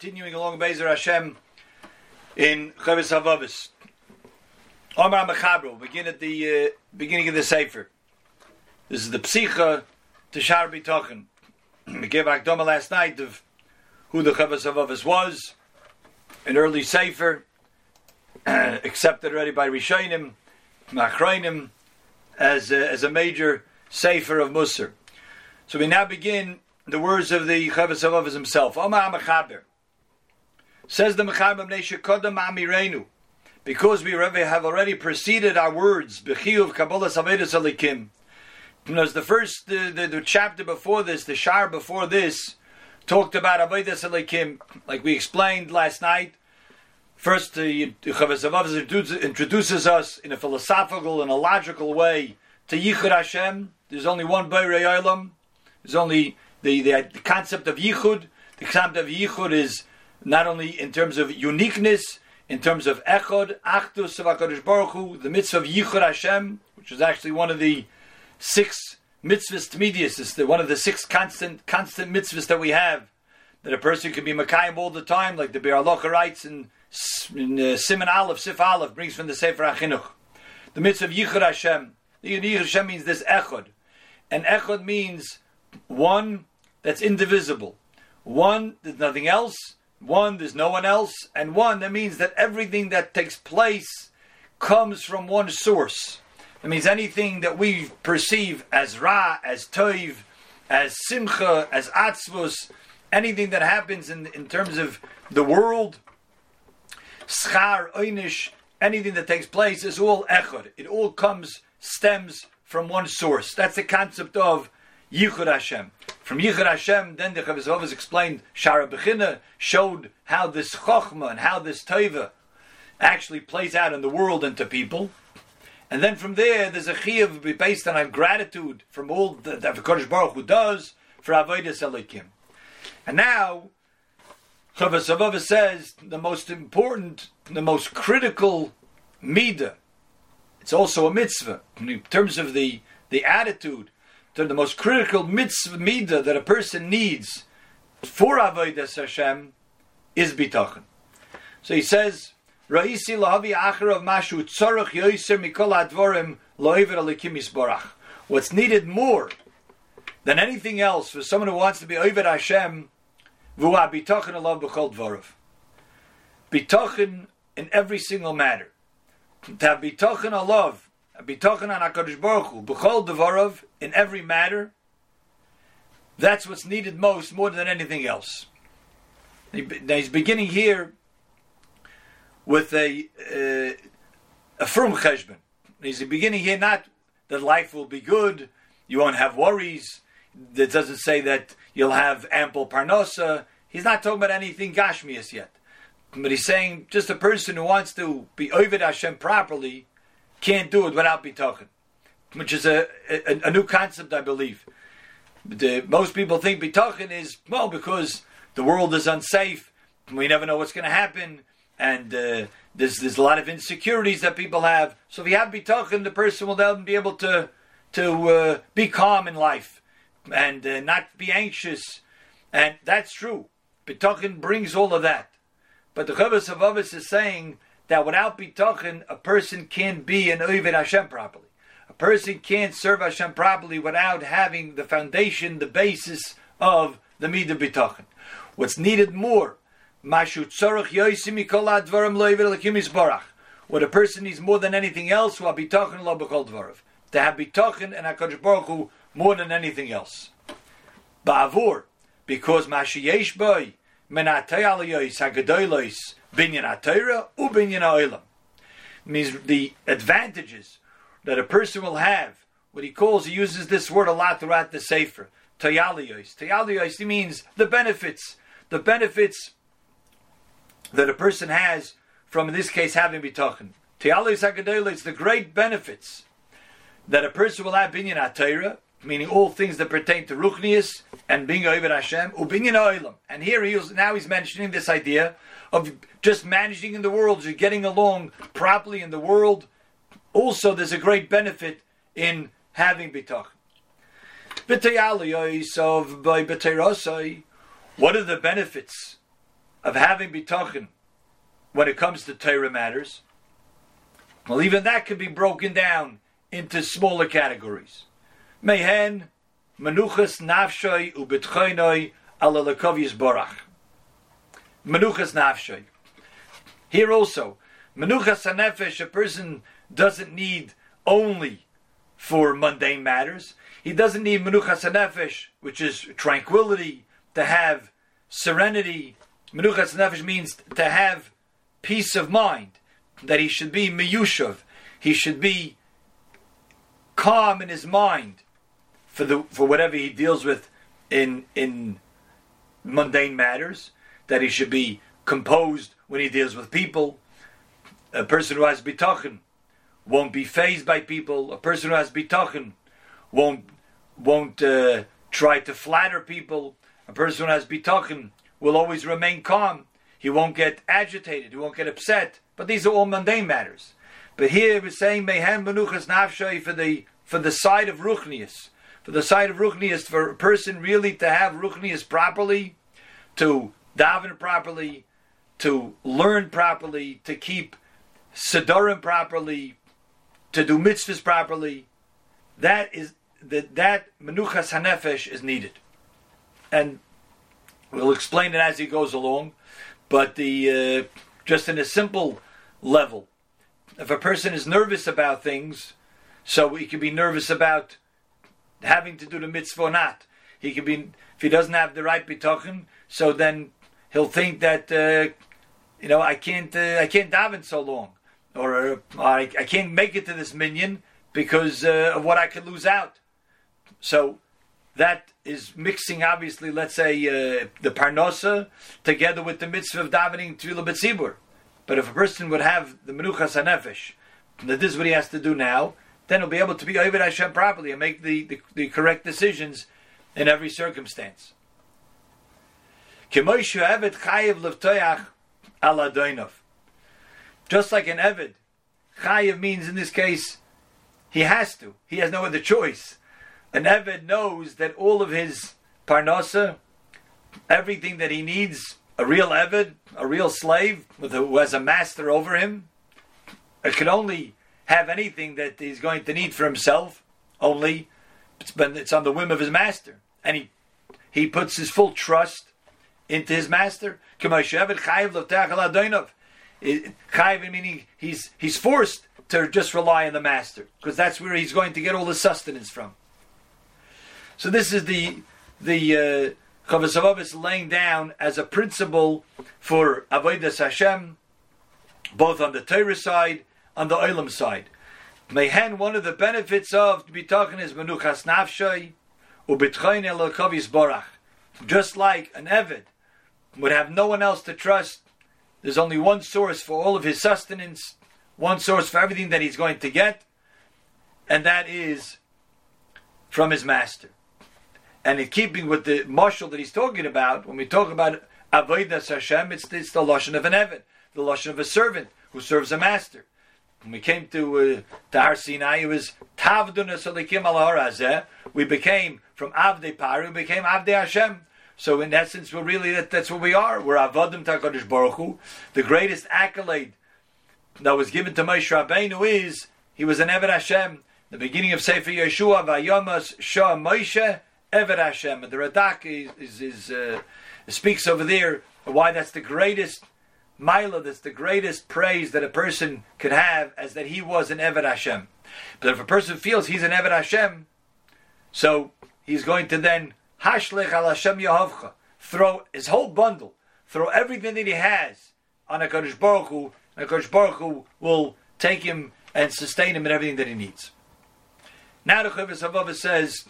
continuing along Bezer Hashem in Chavis Havavis. Omar Mechabro, begin at the uh, beginning of the Sefer. This is the Psicha to Shar B'Tochen. We gave Akdoma last night of who the Chavis Havavis was, an early Sefer, accepted already by Rishonim, Machrainim, as a, as a major Sefer of Musar. So we now begin the words of the Chavis Havavis himself. Omar Mechaber. Says the Mechaber. Because we have already preceded our words, Bechiyuv Kabbalah Savedus Alikim. Because the first, the, the, the, chapter before this, the Shar before this, talked about Avedus Alikim, like we explained last night. First, the Chavis introduces us in a philosophical and a logical way to Yichud Hashem. There's only one Beirei Olam. There's only the, the, the concept of yichud. The concept of yichud is not only in terms of uniqueness, in terms of echod, achdus of Hakadosh Baruch Hu, the mitzvah of yichud Hashem, which is actually one of the six mitzvahs tmidius. It's the, one of the six constant constant mitzvahs that we have that a person can be makayim all the time, like the Halacha writes in, in uh, Simon Aleph, Sif Aleph brings from the Sefer Achinuch. The mitzvah of yichud Hashem. Yichud Hashem means this echod, and echod means one that's indivisible. One, there's nothing else. One, there's no one else. And one, that means that everything that takes place comes from one source. That means anything that we perceive as Ra, as Toiv, as Simcha, as Atzvus, anything that happens in, in terms of the world, Schar, Einish, anything that takes place is all Echad. It all comes, stems from one source. That's the concept of Yichud Hashem. From Yichud Hashem, then the Chavis explained Shara Bechina, showed how this Chochma and how this Teva actually plays out in the world and to people. And then from there, there's a chiyuv based on gratitude from all that the Kodesh Baruch Hu does for Avodah Elikim. And now, Chavis says the most important, the most critical midah. It's also a mitzvah in terms of the the attitude to the most critical mitzvah midah that a person needs for avodas Hashem is bitachon. So he says, "Ra'isi lahavi acher of mashu tzorach yoiser mikol advorim loiver alikim isborach." What's needed more than anything else for someone who wants to be over Hashem, v'ua bitachon alav b'chol dvorav. Bitachon in every single matter. To have bitachon alav bitachon on Hakadosh Baruch Hu, b'chol devarov in every matter. That's what's needed most, more than anything else. Now he's beginning here with a uh, a firm cheshbon. He's beginning here not that life will be good, you won't have worries. That doesn't say that you'll have ample parnosa. He's not talking about anything gashmias yet. But he's saying just a person who wants to be Ovid Hashem properly can't do it without bitachon, which is a, a, a new concept, I believe. The, most people think bitachon is well because the world is unsafe. We never know what's going to happen, and uh, there's there's a lot of insecurities that people have. So if you have bitachon, the person will then be able to to uh, be calm in life and uh, not be anxious, and that's true. Bitachon brings all of that, but the Chavis of is saying that without bitachon, a person can't be an Ovid Hashem properly. A person can't serve Hashem properly without having the foundation, the basis of the midah bitachon. What's needed more, advarim What a person needs more than anything else, who bitachon lo b'kol dvarav. To have bitachon and Hakadosh Baruch Hu more than anything else. Ba'avur, because mashu yesh boy Means the advantages that a person will have. What he calls, he uses this word a lot throughout the Sefer. Tayaliyos. Tayaliyos, means the benefits. The benefits that a person has from, in this case, having bitachon. Tayaliyos hagadolos, the great benefits that a person will have binyan meaning all things that pertain to Ruchnius and being over Hashem, ubinyan oilam. And here he is, now he's mentioning this idea of just managing in the world, just getting along properly in the world. Also, there's a great benefit in having bitach. What are the benefits of having bitachon when it comes to Torah matters, well, even that can be broken down into smaller categories. Mehen, menuchas nafshay ubitchoinoi ala lekovius borach. Menuchas nafshay. Here also, menuchas hanefesh, a person doesn't need only for mundane matters. He doesn't need menuchas hanefesh, which is tranquility, to have serenity. Menuchas hanefesh means to have peace of mind, that he should be miyushav, he should be calm in his mind for the for whatever he deals with in in mundane matters, that he should be composed when he deals with people. A person who has bitachon won't be phased by people. A person who has bitachon won't won't uh, try to flatter people. A person who has bitachon will always remain calm. He won't get agitated. He won't get upset. But these are all mundane matters. But here we're saying mehem menuchas nafshay for the for the side of ruchnius, for the side of ruchnius, for a person really to have ruchnius properly, to daven properly, to learn properly, to keep sedorim properly, to do mitzvahs properly. That is that that menuchas hanefesh is needed, and we'll explain it as he goes along. But the uh, just in a simple level, if a person is nervous about things, so he could be nervous about having to do the mitzvah or not. He could be if he doesn't have the right bitachon, so then he'll think that uh, you know I can't uh, I can't daven so long, or, uh, I, I can't make it to this minyan because uh, of what I could lose out. So that is mixing, obviously, let's say, uh, the parnosa together with the mitzvah of davening tefillah b'tzibur. But if a person would have the menuchas hanefesh, that this is what he has to do now, then he'll be able to be Ovid Hashem properly and make the, the, the correct decisions in every circumstance. Just like an Evid, Chayiv means in this case, he has to. He has no other choice an Eved knows that all of his parnasa, everything that he needs, a real Eved, a real slave who has a master over him, it can only have anything that he's going to need for himself, only it's, it's on the whim of his master. And he, he puts his full trust into his master. Chayiv meaning he's, he's forced to just rely on the master, because that's where he's going to get all the sustenance from. So this is the the uh, Chavos laying down as a principle for avodas Hashem, both on the Torah side, on the Olam side. Mehen, one of the benefits of talking is menuchas nafshay ubitchayin elokavis borach. Just like an Evid would have no one else to trust, there's only one source for all of his sustenance, one source for everything that he's going to get, and that is from his master and in keeping with the marshal that he's talking about, when we talk about avodas Hashem, it's, it's the lashon of an evan, the lashon of a servant who serves a master. When we came to uh, to Har Sinai, it was tavduna solikim al We became from avdei Paru, we became avdei Hashem. So in essence, we're really that, that's what we are. We're avodim takadosh baruch Hu. The greatest accolade that was given to Moshe Rabbeinu is he was an Eved Hashem. The beginning of Sefer Yehoshua, Vayomas Shah Moshe Eved Hashem. And the Radak is, is, is uh, speaks over there why that's the greatest Mila, that's the greatest praise that a person could have, as that he was an Eved Hashem. But if a person feels he's an Eved Hashem, so he's going to then Hashlech al Hashem Yehovcha, throw his whole bundle, throw everything that he has on a Kodesh Baruch Hu, and Kodesh Baruch Hu will take him and sustain him in everything that he needs. Now the Chovos HaLevavos says,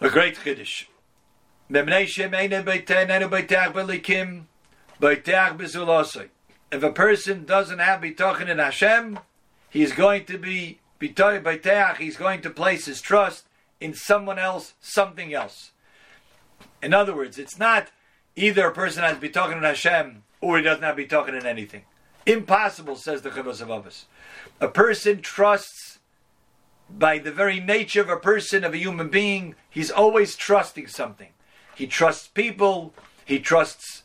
a great Kiddush. If a person doesn't have bitachon in Hashem, he's going to be bitoy He's going to place his trust in someone else, something else. In other words, it's not either a person has bitachon in Hashem or he doesn't have bitachon in anything. Impossible, says the Chavos of HaLevavos. A person trusts by the very nature of a person, of a human being, he's always trusting something. He trusts people, he trusts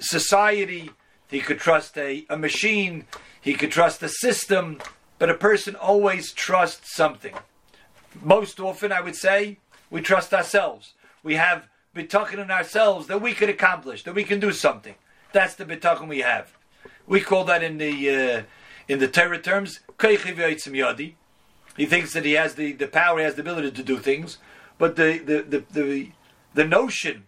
society, he could trust a, a machine, he could trust a system, but a person always trusts something. Most often, I would say, we trust ourselves. We have bitachon in ourselves that we could accomplish, that we can do something. That's the bitachon we have. We call that in the uh, in the Torah terms yadi. He thinks that he has the, the power, he has the ability to do things, but the the the the, the notion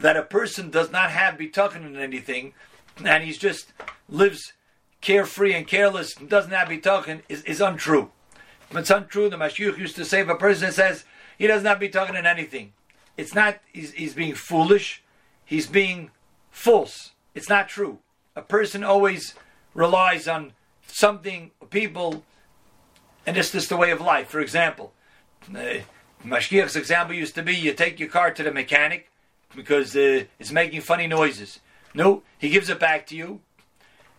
that a person does not have bitachon in anything, and he's just lives carefree and careless, and doesn't have bitachon, is, is untrue. It's untrue. The Mashgiach used to say if a person says he does not bitachon in anything, it's not he's, he's being foolish, he's being false. It's not true. A person always relies on something, people, and this is the way of life. For example, uh, Mashgiach's example used to be you take your car to the mechanic because uh, it's making funny noises. No, he gives it back to you,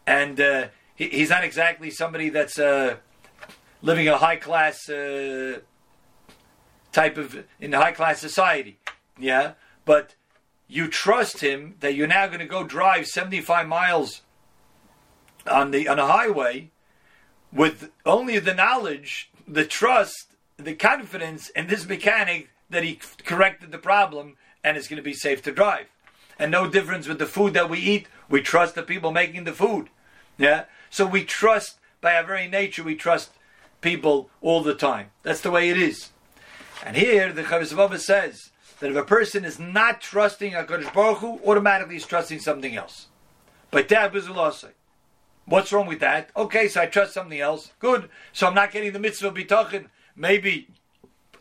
and uh, he, he's not exactly somebody that's uh, living a high class uh, type of in high class society. Yeah, but you trust him that you're now going to go drive 75 miles on the on a highway with only the knowledge, the trust, the confidence in this mechanic that he corrected the problem and it's going to be safe to drive. And no difference with the food that we eat. We trust the people making the food. Yeah? So we trust, by our very nature, we trust people all the time. That's the way it is. And here, the Chavez says that if a person is not trusting HaKadosh Baruch Hu, automatically he's trusting something else. But that was a loss. What's wrong with that? Okay, so I trust something else. Good. So I'm not getting the mitzvah of bitachon. Maybe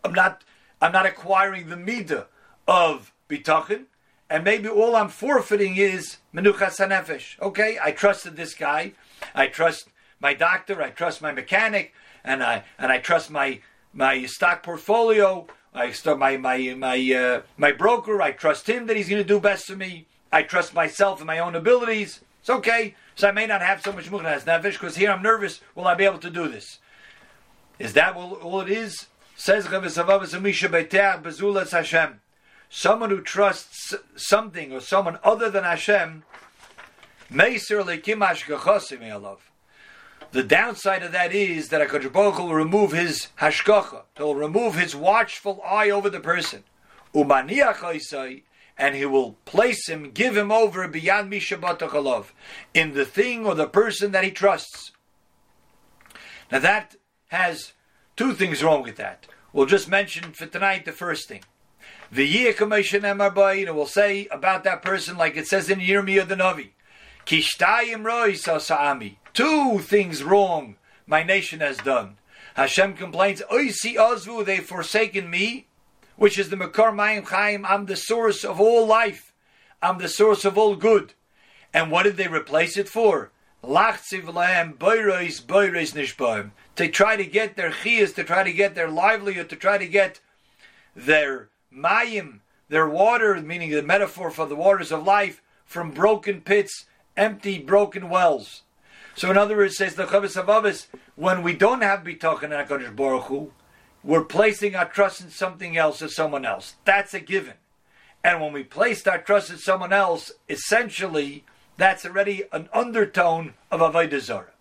I'm not I'm not acquiring the midah of bitachon, and maybe all I'm forfeiting is menuchas hanefesh. Okay, I trusted this guy, I trust my doctor, I trust my mechanic, and I and I trust my my stock portfolio. I start my my my uh, my broker. I trust him that he's going to do best for me. I trust myself and my own abilities. It's okay. So I may not have so much muchnas nefesh because here I'm nervous. Will I be able to do this? Is that all, all it is? Says Hashem. Someone who trusts something or someone other than Hashem, the downside of that is that HaKadosh will remove his hashgacha. He'll remove his watchful eye over the person. And he will place him, give him over beyond Mishabatachalov, in the thing or the person that he trusts. Now that has two things wrong with that. We'll just mention for tonight the first thing. The year commission and we'll say about that person like it says in Yirmiyah the Navi. Kishtayim roi. Two things wrong my nation has done. Hashem complains, Oisi Ozvu, they've forsaken me, which is the Makar Mayim Chaim. I'm the source of all life. I'm the source of all good. And what did they replace it for? To try to get their chiyas, to try to get their livelihood, to try to get their mayim, their water, meaning the metaphor for the waters of life, from broken pits, empty, broken wells. So, in other words, says the Chavis Avavis, when we don't have bitachon in Hakadosh Baruch Hu, we're placing our trust in something else or someone else. That's a given. And when we placed our trust in someone else, essentially, that's already an undertone of Avodah Zarah.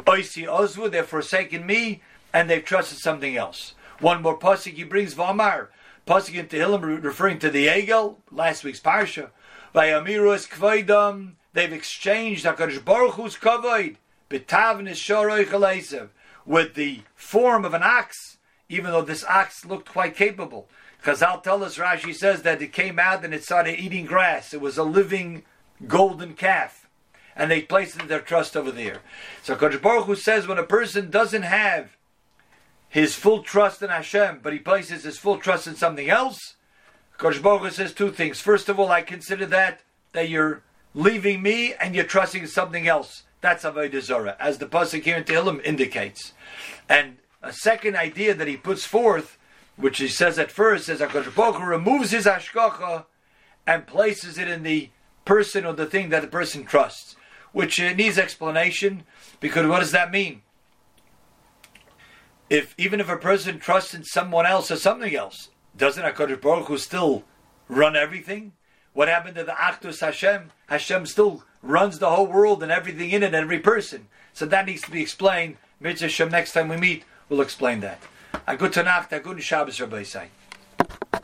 Oisi Ozvu, they've forsaken me, and they've trusted something else. One more pasuk he brings Vamar, pasuk in Tehillim referring to the Egel, last week's parsha. Vayamirus kvaydam, they've exchanged Hakadosh Baruch Hu's kavod betavnis shoroi with the form of an ox, even though this ox looked quite capable. Chazal tell us, Rashi says that it came out and it started eating grass. It was a living golden calf. And they placed their trust over there. So Kodesh Baruch Hu says when a person doesn't have his full trust in Hashem, but he places his full trust in something else, Baruch says two things. First of all, I consider that that you're leaving me and you're trusting in something else. That's Avodah Zarah, as the pasuk here in Tehillim indicates. And a second idea that he puts forth, which he says at first, is Hakadosh removes his hashgacha and places it in the person or the thing that the person trusts, which uh, needs explanation. Because what does that mean? If even if a person trusts in someone else or something else, doesn't Hakadosh Baruch Hu still run everything? What happened to the Achdus Hashem? Hashem still runs the whole world and everything in it, every person. So that needs to be explained. Mitzvah Hashem, next time we meet, we'll explain that. A good Tanakh, a good Shabbos, Rabbi Say.